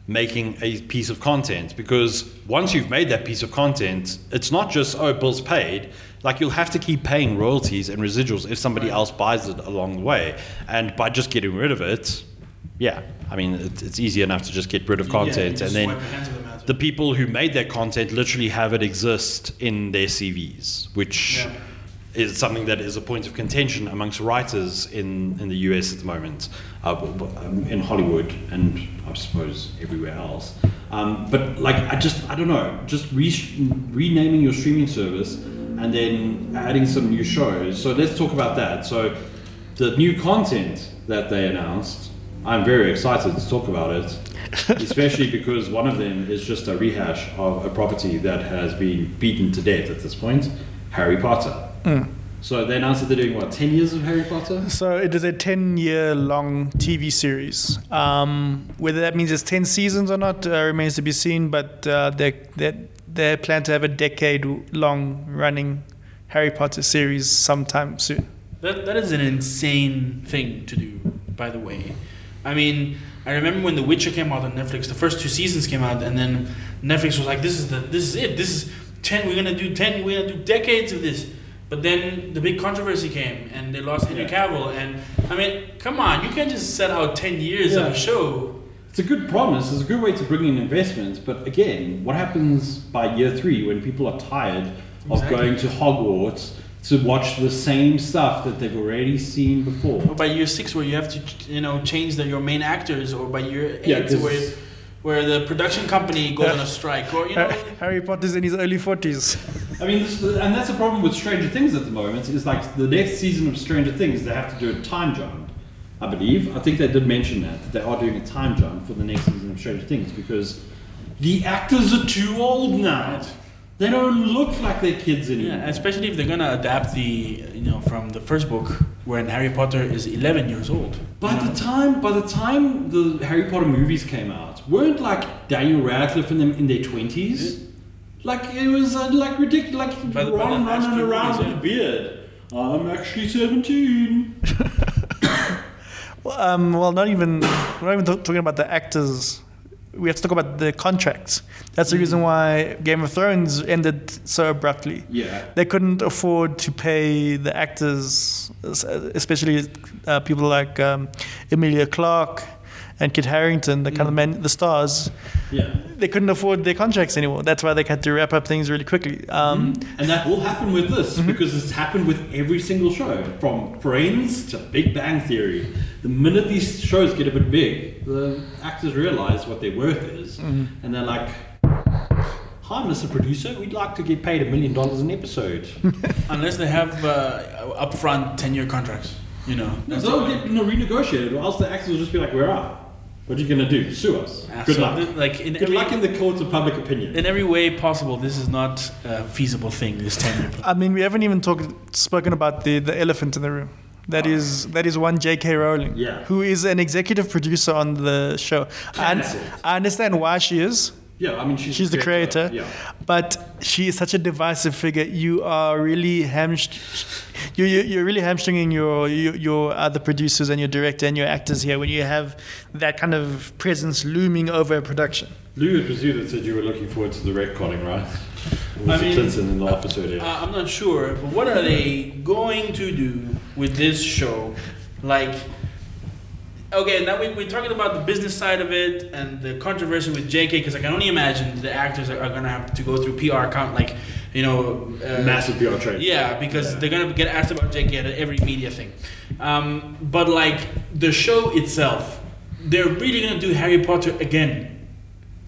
making a piece of content. Because once you've made that piece of content, it's not just oh, bills paid. Like you'll have to keep paying royalties and residuals if somebody else buys it along the way. And by just getting rid of it, yeah, I mean it, it's easy enough to just get rid of content just and then wipe your hands of the the people who made that content literally have it exist in their CVs, which Yeah. Is something that is a point of contention amongst writers in, in the US at the moment, uh, um, in Hollywood and I suppose everywhere else. Um, but like, I just, I don't know, just re- renaming your streaming service and then adding some new shows. So let's talk about that. So the new content that they announced, I'm very excited to talk about it *laughs* especially because one of them is just a rehash of a property that has been beaten to death at this point Harry Potter. So they announced that they're doing what, 10 years of Harry Potter? So it is a 10 year long TV series. Um, whether that means it's 10 seasons or not uh, remains to be seen, but uh, they, they, they plan to have a decade long running Harry Potter series sometime soon. That that is an insane thing to do. By the way, I mean, I remember when The Witcher came out on Netflix. The first two seasons came out, and then Netflix was like, "This is the this is it. This is ten. We're gonna do ten. We're gonna do decades of this." But then the big controversy came, and they lost Henry Yeah. Cavill. And I mean, come on, you can't just set out ten years of a show. It's a good promise. It's a good way to bring in investment. But again, what happens by year three when people are tired of Exactly. going to Hogwarts to watch the same stuff that they've already seen before? Or by year six, where you have to, you know, change the, your main actors, or by year eight, Yeah, 'cause- where where the production company goes on a strike, or you know, Harry Potter's in his early 40s. I mean, this, and that's a problem with Stranger Things at the moment. Is like the next season of Stranger Things, they have to do a time jump. I believe. I think they did mention that that they are doing a time jump for the next season of Stranger Things because the actors are too old now. They don't look like they're kids anymore. yeah, especially if they're gonna adapt the, you know, from the first book when Harry Potter is 11 years old. By you know? the time, by the time the Harry Potter movies came out, weren't like Daniel Radcliffe and them in their twenties? Like it was uh, like ridiculous, like By the- by Ron the running around with a beard. I'm actually seventeen. *coughs* Well, um, well, not even we're not even talking about the actors. We have to talk about the contracts. That's the Mm. reason why Game of Thrones ended so abruptly. Yeah. They couldn't afford to pay the actors, especially uh, people like um, Emilia Clarke and Kit Harington, the kind of Mm. men, the stars. Yeah. They couldn't afford their contracts anymore. That's why they had to wrap up things really quickly. Um, And that will happen with this because it's happened with every single show, from Friends to Big Bang Theory. The minute these shows get a bit big, the actors realize what their worth is, and they're like, "Hi, Mr. Producer, we'd like to get paid a million dollars an episode." *laughs* Unless they have uh, upfront 10 year contracts, you know. That's They'll all. get you know, renegotiated, or else the actors will just be like, "We're out. What are you gonna do? Sue us? Yeah, Good so luck. th- like in Good every, luck in the courts of public opinion." in every way possible, this is not a feasible thing. This 10 year. I mean, we haven't even talked spoken about the, the elephant in the room. That ah. is that is one J.K. Rowling, Yeah. who is an executive producer on the show. And I understand why she is, yeah, I mean, she's, she's the creator, Yeah. but she is such a divisive figure. You are really hamst- you, you you're really hamstringing your, your your other producers and your director and your actors here when you have that kind of presence looming over a production. Lou, it was you that said you were looking forward to the retconning, right? It was I mean, Clinton in the episode here. Uh, I'm not sure, but what are they going to do with this show? Like, okay, now we, we're talking about the business side of it and the controversy with JK, because I can only imagine the actors are, are going to have to go through PR account, like, you know, uh, Massive PR trade. Yeah, because Yeah. they're gonna get asked about JK at every media thing. Um, but like the show itself, they're really gonna do Harry Potter again.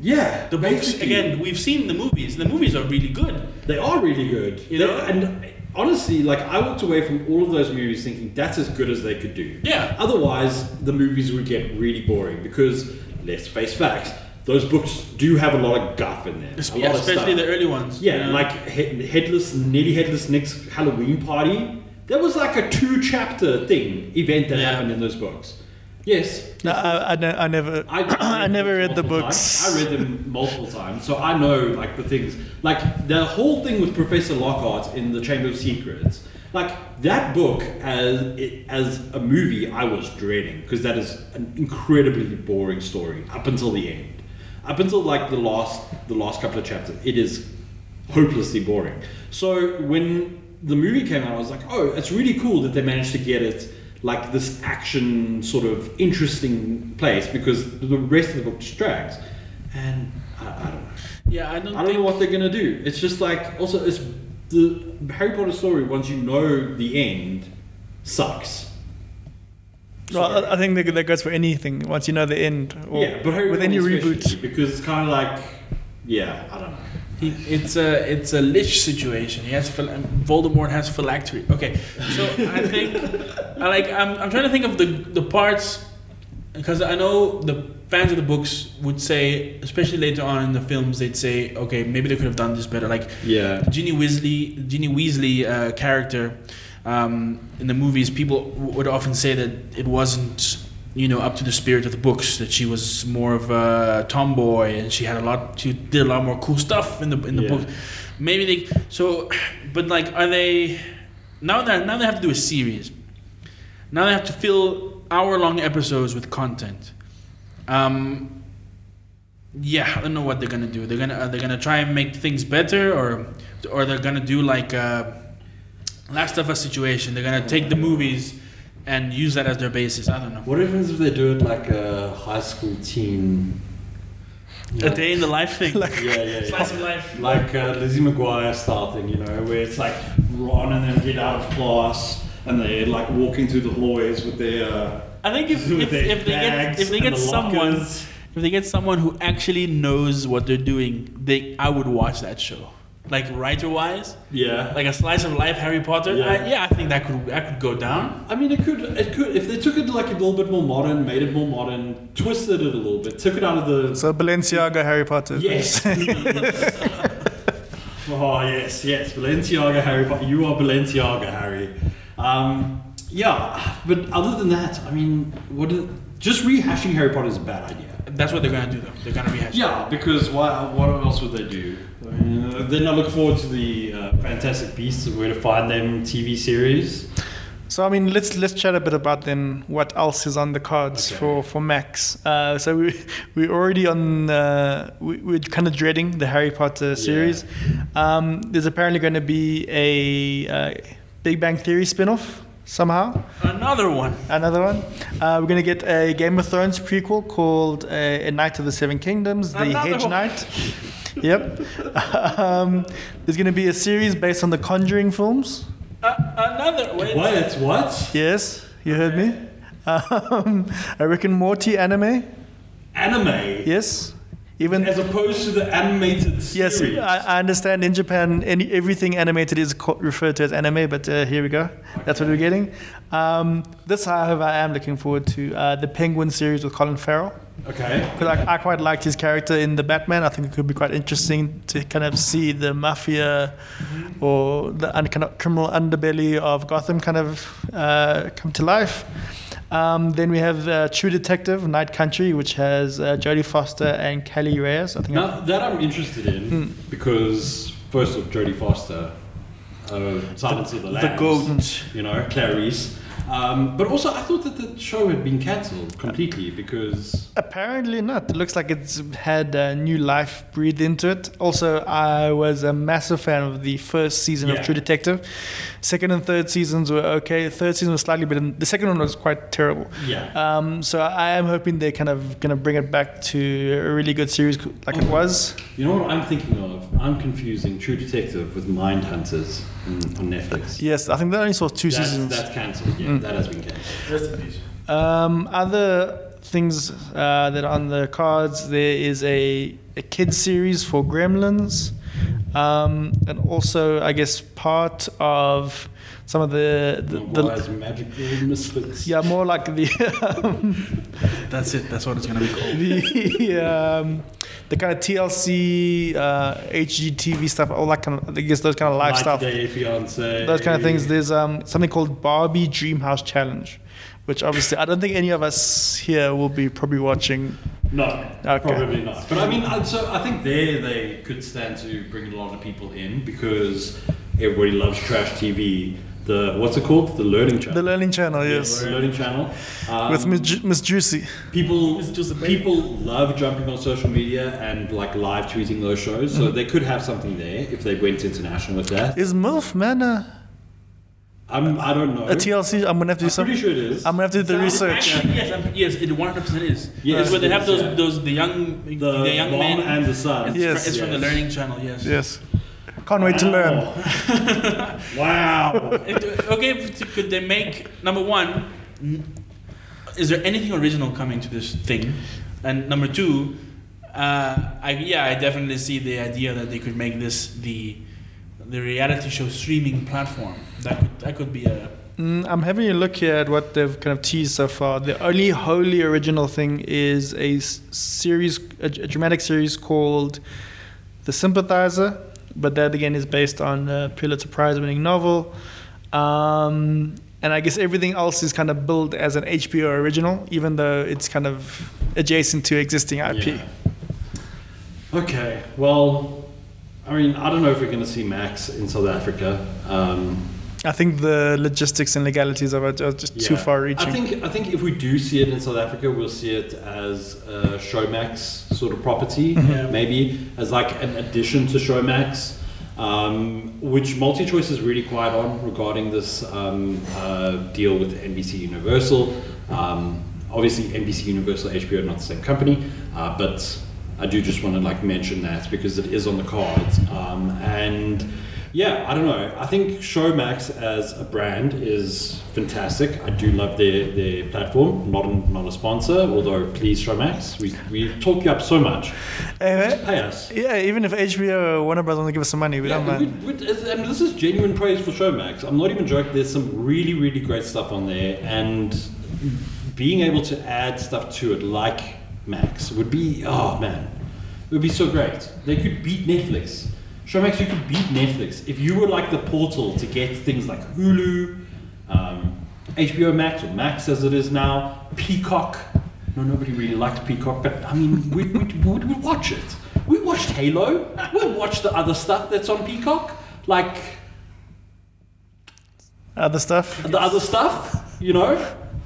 Yeah, The books basically. again. We've seen the movies. The movies are really good. They are really good. You know? and honestly, like I walked away from all of those movies thinking that's as good as they could do. Yeah. Otherwise, the movies would get really boring because let's face facts. Those books do have a lot of guff in them. Yeah, especially the early ones. Yeah, know? like he- headless, nearly headless Nick's Halloween party. That was like a two-chapter thing event that Yeah. happened in those books. Yes, No, I, I, ne- I never I, *coughs* I never read the books. times. I read them multiple times, so I know like the things. Like the whole thing with Professor Lockhart in the Chamber of Secrets. Like that book as it, as a movie, I was dreading because that is an incredibly boring story up until the end. Up until like the last the last couple of chapters, it is hopelessly boring. So when the movie came out, I was like, oh, it's really cool that they managed to get it like this action sort of interesting place because the rest of the book just drags. And I, I don't know. yeah, I don't I don't think. know what they're gonna do. It's just like also it's the Harry Potter story. Once you know the end, sucks. Well, Sorry. I I think that that goes for anything. Once you know the end, or yeah, but Harry with Potter any reboot. because it's kind of like yeah, I don't know. He, it's a it's a lich situation. He has phil- Voldemort has phylactery. Okay, so I think I like I'm, I'm trying to think of the the parts because I know the fans of the books would say, especially later on in the films, they'd say, okay, maybe they could have done this better. Like Yeah, Ginny Weasley, Ginny Weasley uh, character um, in the movies, people w- would often say that it wasn't, you know, up to the spirit of the books. That she was more of a tomboy, and she had a lot, she did a lot more cool stuff in the in the Yeah. book. Maybe they so, but like, are they now that now they have to do a series? Now they have to fill hour-long episodes with content. Um, yeah, I don't know what they're gonna do. They're gonna are they gonna try and make things better, or or they're gonna do like a Last of Us situation. They're gonna take the movies and use that as their basis. I don't know. What happens if they do it like a high school teen? A day in the life thing. *laughs* yeah, yeah, yeah. Slice of life. Like uh, Lizzie McGuire style thing, you know, where it's like run and then get out of class and they're like walking through the hallways with their. Uh, I think if, *laughs* with if, if they get if they get the someone lockers. if they get someone who actually knows what they're doing, they I would watch that show. Like writer wise, Yeah. like a slice of life Harry Potter. Yeah. I, yeah, I think that could that could go down. I mean, it could, it could, if they took it like a little bit more modern, made it more modern, twisted it a little bit, took it out of the. So Balenciaga Harry Potter. Yes. *laughs* *laughs* oh yes, yes, Balenciaga Harry Potter. You are Balenciaga Harry. Um, yeah, but other than that, I mean, what? Is, just rehashing Harry Potter is a bad idea. That's what they're gonna do though. They're gonna rehash. Yeah, because why, what else would they do? I mean, uh, then I look forward to the uh, Fantastic Beasts and Where to Find Them TV series. So I mean, let's let's chat a bit about then what else is on the cards Okay. for for Max. Uh, so we *laughs* we're already on. Uh, we, we're kind of dreading the Harry Potter series. Um, there's apparently going to be a uh, Big Bang Theory spin-off somehow. Another one. Another one. Uh, we're going to get a Game of Thrones prequel called uh, A Knight of the Seven Kingdoms, The Another Hedge one. Knight. *laughs* *laughs* yep. um, there's going to be a series based on the Conjuring films. Uh, another. Wait. What? It's what? Yes, you heard me. Um, a Rick and Morty anime. Anime. Yes, even As opposed to the animated yes. series. I, I understand in Japan, any, everything animated is co- referred to as anime, but uh, here we go. That's what we're getting. Um, this, however, I am looking forward to uh, the Penguin series with Colin Farrell. okay. Because I, I quite liked his character in the Batman. I think it could be quite interesting to kind of see the mafia or the un- kind of criminal underbelly of Gotham kind of uh, come to life. Um, then we have uh, True Detective, Night Country, which has uh, Jodie Foster and Kali Reis. I think. Now that I'm interested in because first of Jodie Foster, uh, Silence of the Lambs, The goat. you know, Clarice. Um, but also, I thought that the show had been cancelled completely because Apparently not. It looks like it's had uh, new life breathed into it. Also, I was a massive fan of the first season Yeah. of True Detective. Second and third seasons were okay. Third season was slightly better. The second one was quite terrible. yeah, Um, so I am hoping they're kind of going to bring it back to a really good series like it was. you know what I'm thinking of? I'm confusing True Detective with Mind Hunters on, Netflix. Yes, I think they only saw two that's, seasons. That's cancelled. Yeah, that has been cancelled. Rest in peace. Um, other things uh, that are on the cards, there is a, a kids series for Gremlins, um, and also I guess part of some of the the, the Maguire's magical misfits. yeah more like the um, That's it. That's what it's gonna be called. the um, the kind of TLC uh, HGTV stuff, all that kind of I guess those kind of live 90 stuff. Day fiance. those kind of things. There's um, something called Barbie Dreamhouse Challenge, which obviously I don't think any of us here will be probably watching. No, Okay. probably not. But I mean, so I think there they could stand to bring a lot of people in because everybody loves trash TV. The what's it called? The Learning Channel. The Learning Channel, Yeah, yes, the Learning Channel. Um, with Miss, Ju- Miss Juicy. people, It's just people love jumping on social media and like live tweeting those shows. Mm-hmm. So they could have something there if they went international with that. Is MILF man a, I'm, I don't know. a TLC? I'm gonna have to do I'm some. pretty sure it is. I'm gonna have to do the Sounds- research. Actually, yes, I'm, yes, it 100 percent is. Yes, it's where they have is, those yeah. those the young The, the, young mom men. and the son. it's, Yes. fr- it's from the Learning Channel. Yes. Yes, can't wait to learn. *laughs* Wow. It- okay, could they make number one? Is there anything original coming to this thing? And number two, uh, I, yeah, I definitely see the idea that they could make this the the reality show streaming platform. That could that could be a Mm, I'm having a look here at what they've kind of teased so far. The only wholly original thing is a series, a, a dramatic series called The Sympathizer, but that again is based on a Pulitzer Prize-winning novel. Um, and I guess everything else is kind of billed as an HBO original, even though it's kind of adjacent to existing IP. Yeah. Okay, well, I mean, I don't know if we're going to see Max in South Africa. Um, I think the logistics and legalities of it are just too far reaching. I think I think if we do see it in South Africa, we'll see it as a Showmax sort of property, Yeah. maybe as like an addition to Showmax, um, which MultiChoice is really quiet on regarding this um, uh, deal with NBC Universal. Um, obviously, NBC Universal, HBO are not the same company, uh, but I do just want to like mention that because it is on the cards, um, and. Yeah, I don't know. I think Showmax as a brand is fantastic. I do love their, their platform. Not a, not a sponsor, although please Showmax, we, we talk you up so much. Anyway, Pay us. yeah, even if HBO or Warner Bros. want to give us some money, we Yeah, don't mind. we- we- and this is genuine praise for Showmax. I'm not even joking. There's some really, really great stuff on there, and being able to add stuff to it like Max would be oh man, it would be so great. They could beat Netflix. Showmax, you could beat Netflix if you were like the portal to get things like Hulu, um, HBO Max or Max as it is now, Peacock. No, nobody really likes Peacock, but I mean, *laughs* we would we we watch it. We watched Halo. We'll watch the other stuff that's on Peacock, like Other stuff. the other stuff, you know,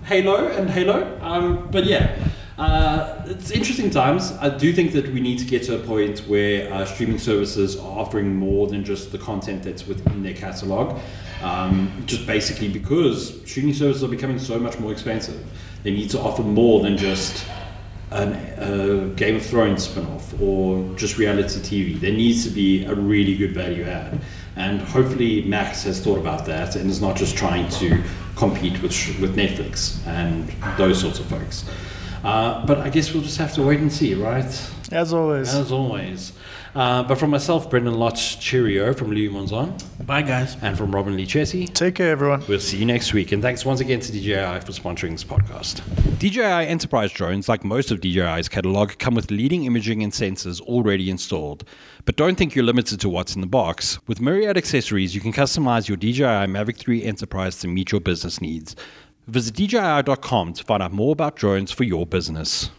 Halo and Halo. Um, but yeah, uh, it's interesting times. I do think that we need to get to a point where uh, streaming services are offering more than just the content that's within their catalog. Um, just basically because streaming services are becoming so much more expensive, they need to offer more than just a Game of Thrones spin-off or just reality TV. There needs to be a really good value add, and hopefully Max has thought about that and is not just trying to compete with with Netflix and those sorts of folks. Uh, but I guess we'll just have to wait and see, right? As always. As always. Uh, but from myself, Brendyn Lotz, cheerio from Louis Monzon, Bye, guys. and from Robin-Leigh Chetty. Take care, everyone. We'll see you next week. And thanks once again to DJI for sponsoring this podcast. DJI Enterprise drones, like most of DJI's catalog, come with leading imaging and sensors already installed. But don't think you're limited to what's in the box. With myriad accessories, you can customize your DJI Mavic 3 Enterprise to meet your business needs. Visit DJI.com to find out more about drones for your business.